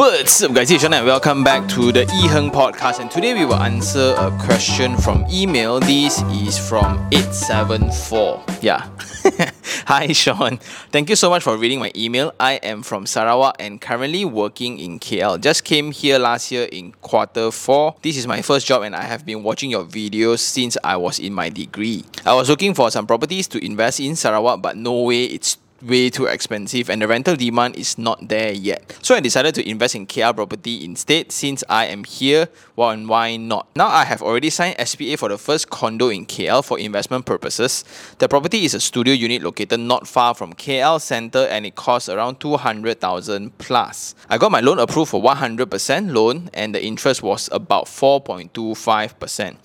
What's up, guys? It's Sean and welcome back to the E Heng podcast. And today we will answer a question from email. This is from 874. Yeah. Hi, Sean. Thank you so much for reading my email. I am from Sarawak and currently working in KL. Just came here last year in quarter four. This is my first job and I have been watching your videos since I was in my degree. I was looking for some properties to invest in Sarawak, but no way it's way too expensive and the rental demand is not there yet. So I decided to invest in KL property instead since I am here, well and why not? Now I have already signed SPA for the first condo in KL for investment purposes. The property is a studio unit located not far from KL Center and it costs around 200,000 plus. I got my loan approved for 100% loan and the interest was about 4.25%.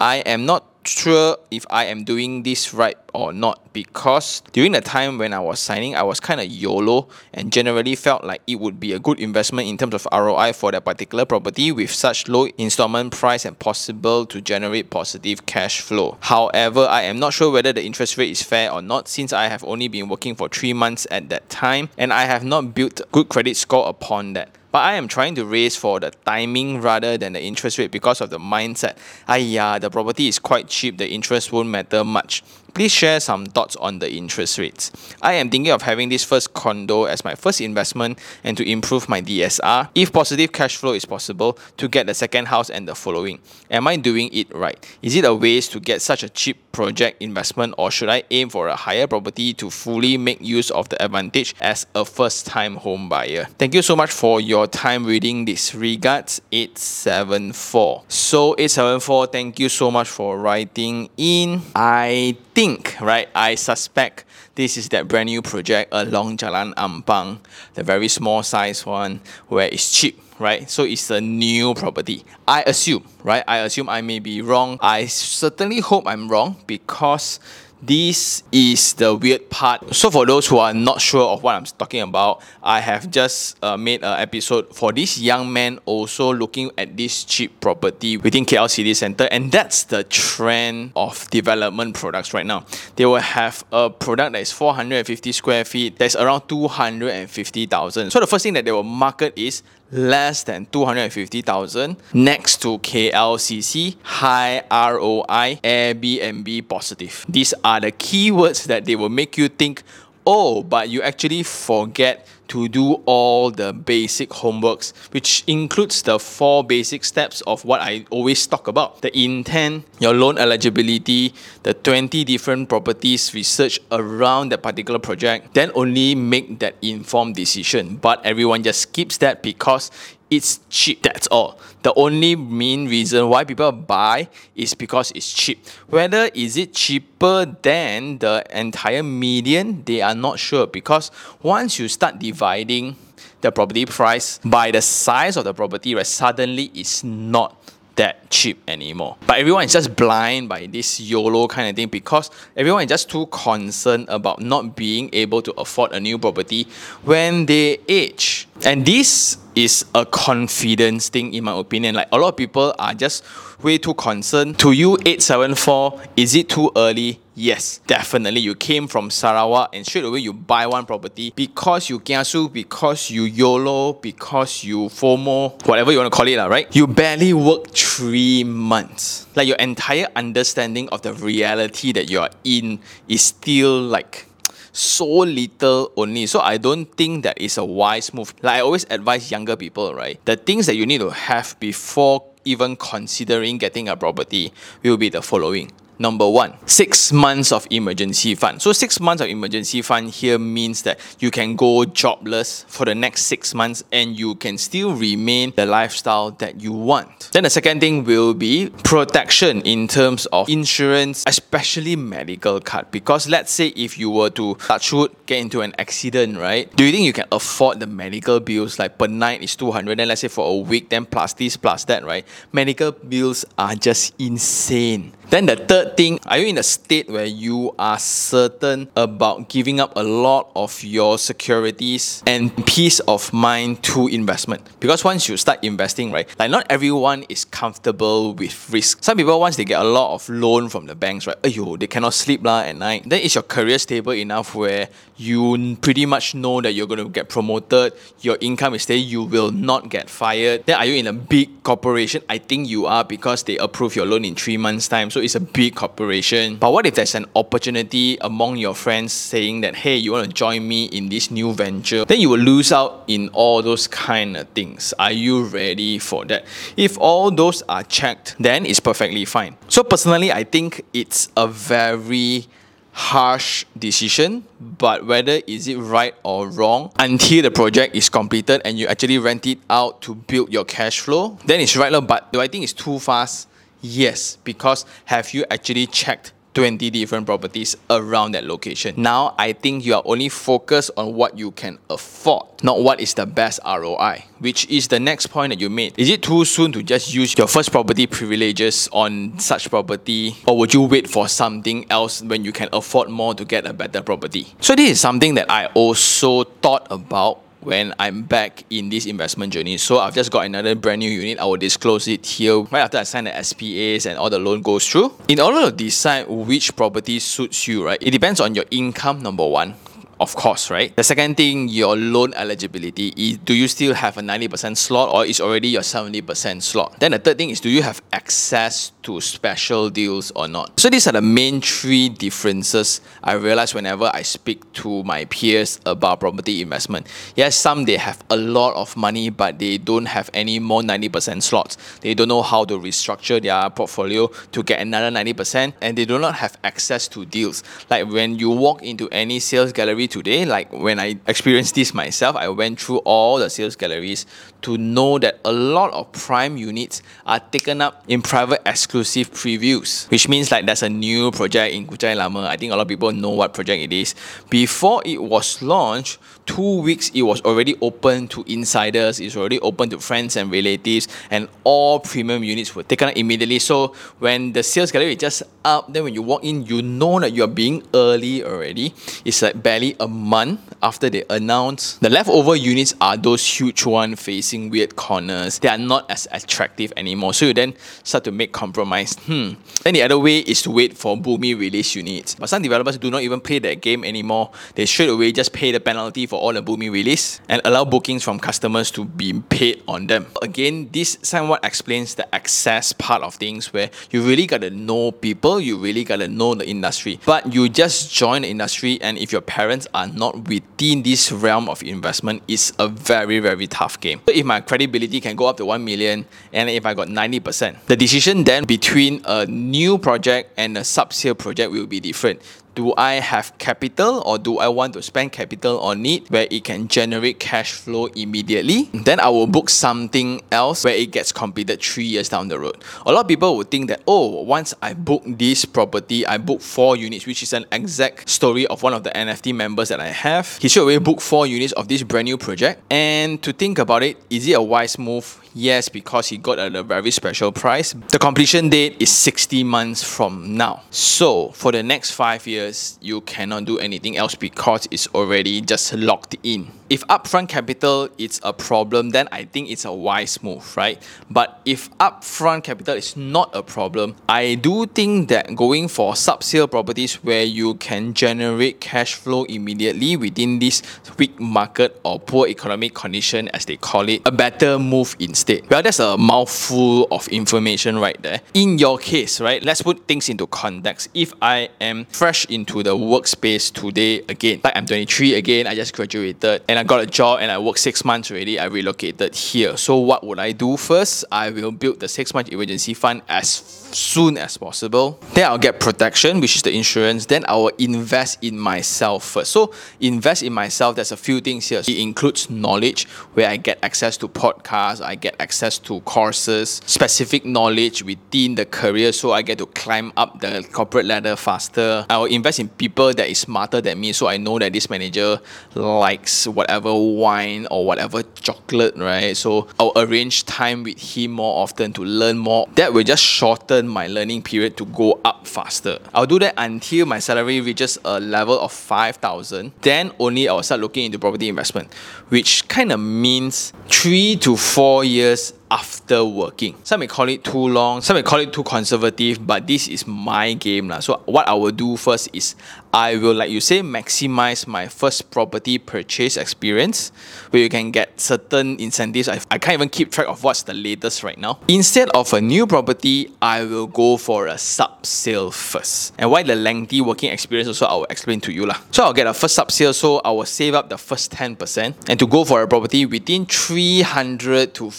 I am not sure if I am doing this right or not because during the time when I was signing, I was kind of YOLO and generally felt like it would be a good investment in terms of ROI for that particular property with such low installment price and possible to generate positive cash flow. However, I am not sure whether the interest rate is fair or not since I have only been working for three months at that time and I have not built good credit score upon that. But I am trying to raise for the timing rather than the interest rate because of the mindset. Aiyah, the property is quite cheap, the interest won't matter much. Please share some thoughts on the interest rates. I am thinking of having this first condo as my first investment and to improve my DSR, if positive cash flow is possible, to get the second house and the following. Am I doing it right? Is it a waste to get such a cheap project investment or should I aim for a higher property to fully make use of the advantage as a first time home buyer? Thank you so much for your time reading this. Regards 874. So 874, thank you so much for writing in. I think, right, I suspect this is that brand new project along Jalan Ampang, the very small size one where it's cheap, right? So it's a new property. I assume, right? I assume I may be wrong. I certainly hope I'm wrong because this is the weird part. So for those who are not sure of what I'm talking about, I have just uh, made an episode for this young man also looking at this cheap property within KL City Centre, and that's the trend of development products right now. They will have a product that is 450 square feet, that's around 250,000. So the first thing that they will market is less than 250,000 next to KLCC, high ROI, Airbnb positive. These are the keywords that they will make you think, oh, but you actually forget to do all the basic homeworks, which includes the four basic steps of what I always talk about the intent, your loan eligibility, the 20 different properties research around that particular project, then only make that informed decision. But everyone just skips that because it's cheap. That's all. The only main reason why people buy is because it's cheap. Whether is it cheaper than the entire median, they are not sure because once you start dividing the property price by the size of the property, right, suddenly it's not that cheap anymore. But everyone is just blind by this YOLO kind of thing because everyone is just too concerned about not being able to afford a new property when they age. And this is a confidence thing in my opinion. Like a lot of people are just way too concerned. To you, 874, is it too early? Yes, definitely. You came from Sarawak and straight away you buy one property because you kiasu, because you YOLO, because you FOMO, whatever you want to call it, right? You barely work three months. Like your entire understanding of the reality that you're in is still like so little only. So I don't think that is a wise move. Like I always advise younger people, right? The things that you need to have before even considering getting a property will be the following. Number one, six months of emergency fund. So six months of emergency fund here means that you can go jobless for the next six months and you can still remain the lifestyle that you want. Then the second thing will be protection in terms of insurance, especially medical card. Because let's say if you were to touch wood, get into an accident, right? Do you think you can afford the medical bills? Like per night is 200, then let's say for a week, then plus this, plus that, right? Medical bills are just insane Then the third thing, are you in a state where you are certain about giving up a lot of your securities and peace of mind to investment? Because once you start investing, right, like not everyone is comfortable with risk. Some people once they get a lot of loan from the banks, right, ayo, they cannot sleep la at night. Then is your career stable enough where you pretty much know that you're going to get promoted, your income is steady, you will not get fired. Then are you in a big corporation? I think you are because they approve your loan in three months' time. So it's a big corporation. But what if there's an opportunity among your friends saying that, hey, you want to join me in this new venture? Then you will lose out in all those kind of things. Are you ready for that? If all those are checked, then it's perfectly fine. So personally, I think it's a very harsh decision, but whether is it right or wrong until the project is completed and you actually rent it out to build your cash flow, then it's right. But do I think it's too fast? Yes, because have you actually checked 20 different properties around that location. Now, I think you are only focused on what you can afford, not what is the best ROI, which is the next point that you made. Is it too soon to just use your first property privileges on such property, or would you wait for something else when you can afford more to get a better property? So, this is something that I also thought about when I'm back in this investment journey. So I've just got another brand new unit. I will disclose it here right after I sign the SPAs and all the loan goes through. In order to decide which property suits you, right, it depends on your income, number one of course, right? The second thing, your loan eligibility is do you still have a 90% slot or is already your 70% slot? Then the third thing is do you have access to special deals or not? So these are the main three differences I realize whenever I speak to my peers about property investment. Yes, some they have a lot of money but they don't have any more 90% slots. They don't know how to restructure their portfolio to get another 90% and they do not have access to deals. Like when you walk into any sales gallery today. Like when I experienced this myself, I went through all the sales galleries to know that a lot of prime units are taken up in private exclusive previews, which means like there's a new project in Kuchai Lama. I think a lot of people know what project it is. Before it was launched, two weeks it was already open to insiders, it's already open to friends and relatives, and all premium units were taken up immediately. So when the sales gallery is just up, then when you walk in, you know that you're being early already. It's like barely a month after they announce. The leftover units are those huge one facing weird corners. They are not as attractive anymore. So you then start to make compromise. Hmm. Then the other way is to wait for Bumi release units. But some developers do not even play that game anymore. They straight away just pay the penalty for all the Bumi release and allow bookings from customers to be paid on them. Again, this somewhat explains the access part of things where you really gotta know people, you really gotta know the industry. But you just join the industry and if your parents are not within this realm of investment, it's a very, very tough game. So if my credibility can go up to 1 million and if I got 90%, the decision then between a new project and a sub-sale project will be different do I have capital or do I want to spend capital on it where it can generate cash flow immediately? Then I will book something else where it gets completed three years down the road. A lot of people would think that, oh, once I book this property, I book four units, which is an exact story of one of the NFT members that I have. He should already book four units of this brand new project. And to think about it, is it a wise move? Yes, because he got at a very special price. The completion date is 60 months from now. So for the next five years, you cannot do anything else because it's already just locked in. If upfront capital is a problem, then I think it's a wise move, right? But if upfront capital is not a problem, I do think that going for sub-sale properties where you can generate cash flow immediately within this weak market or poor economic condition, as they call it, a better move instead. Well, that's a mouthful of information right there. In your case, right, let's put things into context. If I am fresh into the workspace today again, like I'm 23 again, I just graduated and I got a job and I worked six months already, I relocated here. So what would I do first? I will build the six month emergency fund as soon as possible. Then I'll get protection, which is the insurance. Then I will invest in myself first. So invest in myself, there's a few things here. It includes knowledge, where I get access to podcasts, I get access to courses, specific knowledge within the career, so I get to climb up the corporate ladder faster. I will invest in people that is smarter than me, so I know that this manager likes whatever wine or whatever chocolate, right? So I'll arrange time with him more often to learn more. That will just shorten my learning period to go up faster. I'll do that until my salary reaches a level of 5,000. Then only I'll start looking into property investment, which kind of means three to four years after working. Some may call it too long, some may call it too conservative, but this is my game. La. So what I will do first is I will, like you say, maximize my first property purchase experience where you can get certain incentives. I, I can't even keep track of what's the latest right now. Instead of a new property, I will go for a sub sale first. And why the lengthy working experience also I will explain to you. La. So I'll get a first sub sale, so I will save up the first 10% and to go for a property within 300 to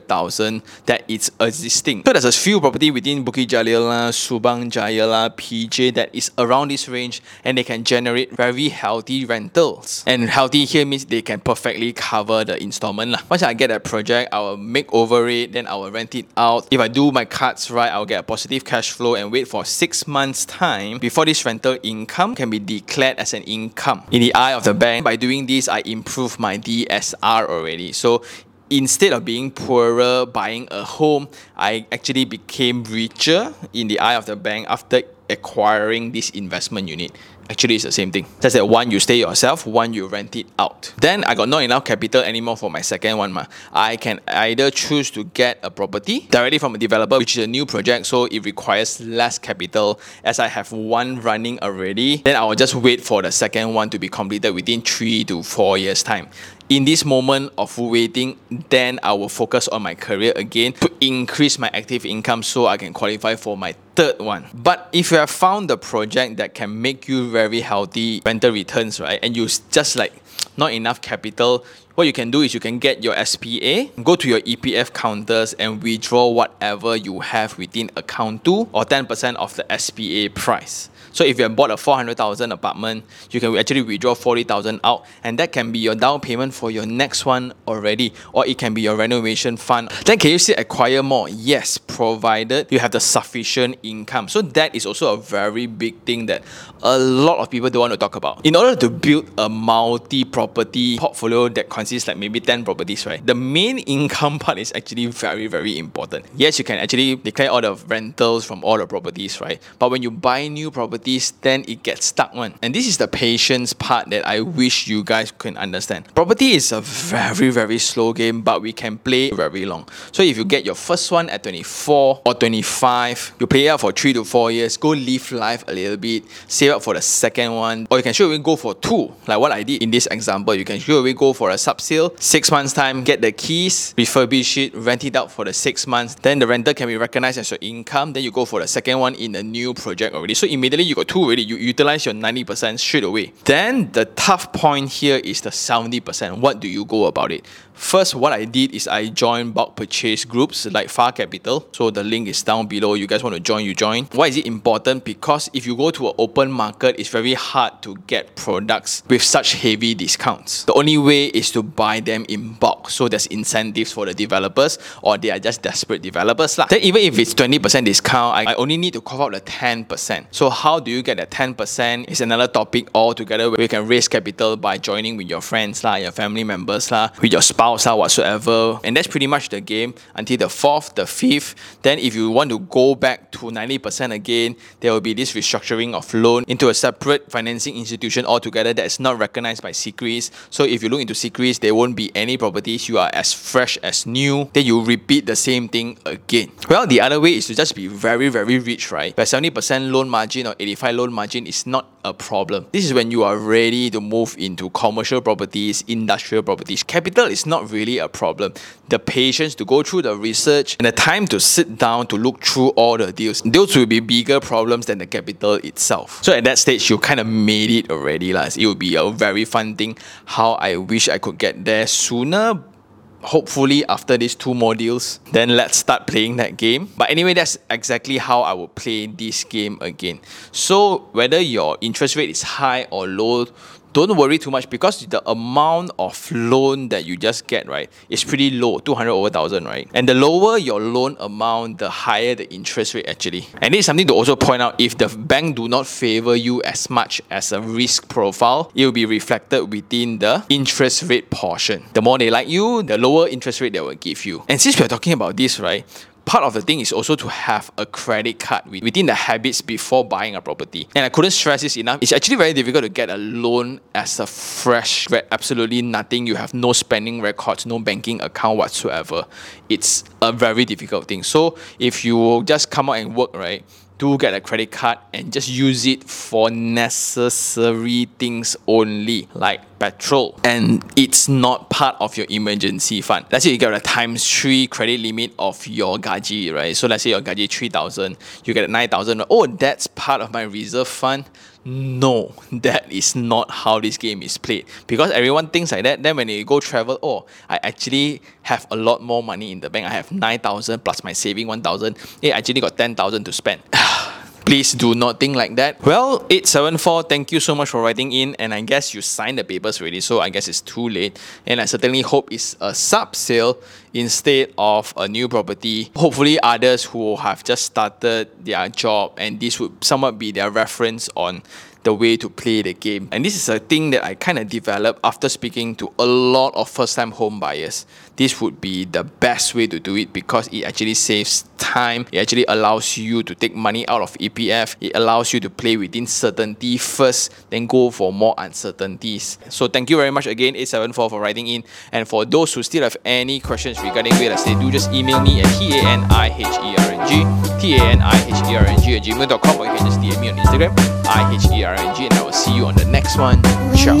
500,000 that is existing. So there's a few property within Bukit Jalil, Subang Jaya, PJ that is around this range and they can generate very healthy rentals. And healthy here means they can perfectly cover the installment. Lah. Once I get a project, I will make over it, then I will rent it out. If I do my cards right, I'll get a positive cash flow and wait for six months' time before this rental income can be declared as an income. In the eye of the bank, by doing this, I improve my DSR already. So instead of being poorer buying a home, I actually became richer in the eye of the bank after acquiring this investment unit. Actually, it's the same thing. Just that one you stay yourself, one you rent it out. Then I got not enough capital anymore for my second one. Ma. I can either choose to get a property directly from a developer, which is a new project, so it requires less capital. As I have one running already, then I will just wait for the second one to be completed within three to four years' time in this moment of waiting, then I will focus on my career again to increase my active income so I can qualify for my third one. But if you have found the project that can make you very healthy rental returns, right, and you just like not enough capital, what you can do is you can get your SPA, go to your EPF counters and withdraw whatever you have within account 2 or 10% of the SPA price. So if you have bought a 400,000 apartment, you can actually withdraw 40,000 out and that can be your down payment for your next one already or it can be your renovation fund. Then can you still acquire more? Yes, provided you have the sufficient income. So that is also a very big thing that a lot of people don't want to talk about. In order to build a multi-property portfolio that consists like maybe 10 properties, right? The main income part is actually very, very important. Yes, you can actually declare all the rentals from all the properties, right? But when you buy new property properties, then it gets stuck one. And this is the patience part that I wish you guys can understand. Property is a very, very slow game, but we can play very long. So if you get your first one at 24 or 25, you play out for three to four years, go live life a little bit, save up for the second one, or you can sure away go for two, like what I did in this example. You can sure away go for a sub sale, six months time, get the keys, refurbish it, rent it out for the six months. Then the rental can be recognized as your income. Then you go for the second one in a new project already. So immediately you got two already. You utilize your 90% straight away. Then the tough point here is the 70%. What do you go about it? First, what I did is I joined bulk purchase groups like Far Capital. So the link is down below. You guys want to join, you join. Why is it important? Because if you go to an open market, it's very hard to get products with such heavy discounts. The only way is to buy them in bulk. So there's incentives for the developers or they are just desperate developers. Lah. Then even if it's 20% discount, I, I only need to cover the 10%. So how do you get the 10% is another topic altogether where you can raise capital by joining with your friends, lah, your family members, lah, with your spouse or whatsoever. And that's pretty much the game until the fourth, the fifth. Then if you want to go back to 90% again, there will be this restructuring of loan into a separate financing institution altogether that is not recognized by CCRIS. So if you look into CCRIS, there won't be any properties. You are as fresh as new. Then you repeat the same thing again. Well, the other way is to just be very, very rich, right? Where 70% loan margin or 85 loan margin is not a problem. This is when you are ready to move into commercial properties, industrial properties. Capital is not not really a problem. The patience to go through the research and the time to sit down to look through all the deals, those will be bigger problems than the capital itself. So at that stage, you kind of made it already. Like. It would be a very fun thing. How I wish I could get there sooner, hopefully after these two modules, then let's start playing that game. But anyway, that's exactly how I would play this game again. So whether your interest rate is high or low, don't worry too much because the amount of loan that you just get, right, is pretty low, 200 over 1000, right? And the lower your loan amount, the higher the interest rate actually. And it's something to also point out if the bank do not favor you as much as a risk profile, it will be reflected within the interest rate portion. The more they like you, the lower interest rate they will give you. And since we're talking about this, right, part of the thing is also to have a credit card within the habits before buying a property. And I couldn't stress this enough. It's actually very difficult to get a loan as a fresh grad. Absolutely nothing. You have no spending records, no banking account whatsoever. It's a very difficult thing. So if you just come out and work, right, do get a credit card and just use it for necessary things only, like petrol. And it's not part of your emergency fund. Let's say you get a times three credit limit of your gaji, right? So let's say your gaji 3,000, you get 9,000. Oh, that's part of my reserve fund. No, that is not how this game is played. Because everyone thinks like that. Then when they go travel, oh, I actually have a lot more money in the bank. I have 9,000 plus my saving 1,000. Hey, I actually got 10,000 to spend. Please do not think like that. Well, 874, thank you so much for writing in. And I guess you signed the papers already, so I guess it's too late. And I certainly hope it's a sub sale instead of a new property. Hopefully, others who have just started their job and this would somewhat be their reference on the way to play the game. And this is a thing that I kind of developed after speaking to a lot of first time home buyers. This would be the best way to do it because it actually saves time. It actually allows you to take money out of EPF. It allows you to play within certainty first, then go for more uncertainties. So thank you very much again, 874 for writing in. And for those who still have any questions regarding real estate, do just email me at T-A-N-I-H-E-R-N-G, T-A-N-I-H-E-R-N-G at gmail.com or you can just DM me on Instagram, I-H-E-R-N-G, and I will see you on the next one. Ciao.